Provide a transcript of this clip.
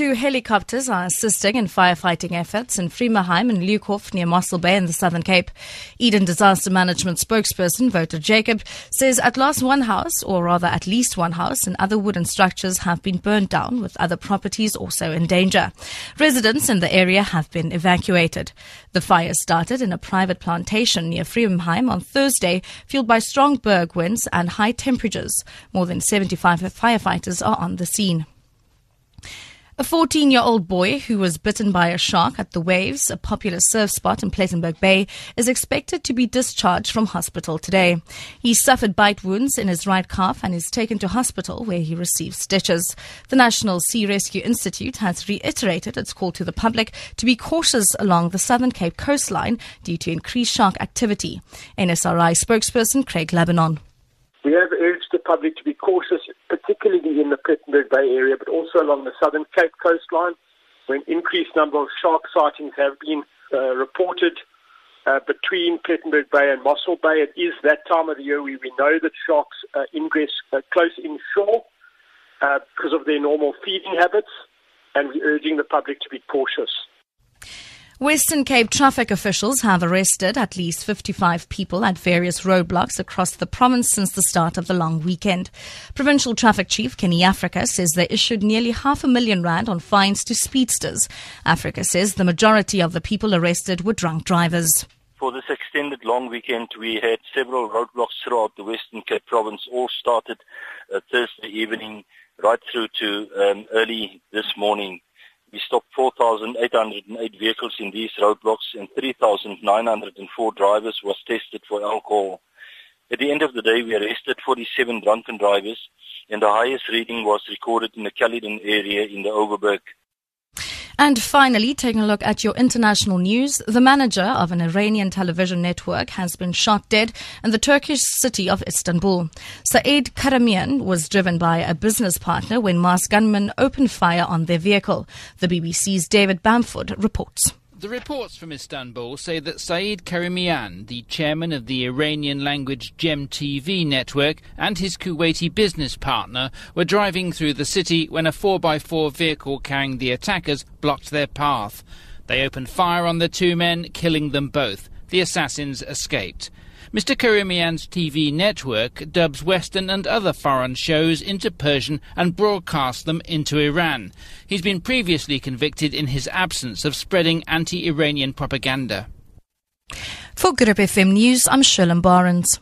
Two helicopters are assisting in firefighting efforts in Friemersheim and Leeukloof near Mossel Bay in the Southern Cape. Eden Disaster Management spokesperson Wouter Jacob says at last one house, or rather at least one house, and other wooden structures have been burned down, with other properties also in danger. Residents in the area have been evacuated. The fire started in a private plantation near Friemersheim on Thursday, fueled by strong berg winds and high temperatures. More than 75 firefighters are on the scene. A 14 year old boy who was bitten by a shark at the Waves, a popular surf spot in Plettenberg Bay, is expected to be discharged from hospital today. He suffered bite wounds in his right calf and is taken to hospital where he receives stitches. The National Sea Rescue Institute has reiterated its call to the public to be cautious along the Southern Cape coastline due to increased shark activity. NSRI spokesperson Craig Lambinon. We have urged the public to be cautious, particularly in the Plettenberg Bay area, but also along the southern Cape coastline, where an increased number of shark sightings have been uh, reported uh, between Plettenberg Bay and Mossel Bay. It is that time of the year where we know that sharks uh, ingress uh, close inshore uh, because of their normal feeding habits, and we're urging the public to be cautious. Western Cape traffic officials have arrested at least 55 people at various roadblocks across the province since the start of the long weekend. Provincial Traffic Chief Kenny Africa says they issued nearly half a million rand on fines to speedsters. Africa says the majority of the people arrested were drunk drivers. For this extended long weekend, we had several roadblocks throughout the Western Cape province, all started uh, Thursday evening right through to um, early this morning. We stopped 4,808 vehicles in these roadblocks and 3,904 drivers was tested for alcohol. At the end of the day, we arrested 47 drunken drivers and the highest reading was recorded in the Caledon area in the Overberg. And finally, taking a look at your international news, the manager of an Iranian television network has been shot dead in the Turkish city of Istanbul. Saeed Karimian was driven by a business partner when masked gunmen opened fire on their vehicle. The BBC's David Bamford reports. The reports from Istanbul say that Saeed Karimian, the chairman of the Iranian language Gem TV network, and his Kuwaiti business partner were driving through the city when a 4x4 vehicle carrying the attackers blocked their path. They opened fire on the two men, killing them both. The assassins escaped. Mr. Karimian's TV network dubs Western and other foreign shows into Persian and broadcasts them into Iran. He's been previously convicted in his absence of spreading anti-Iranian propaganda. For Good FM News, I'm Shirley Barnes.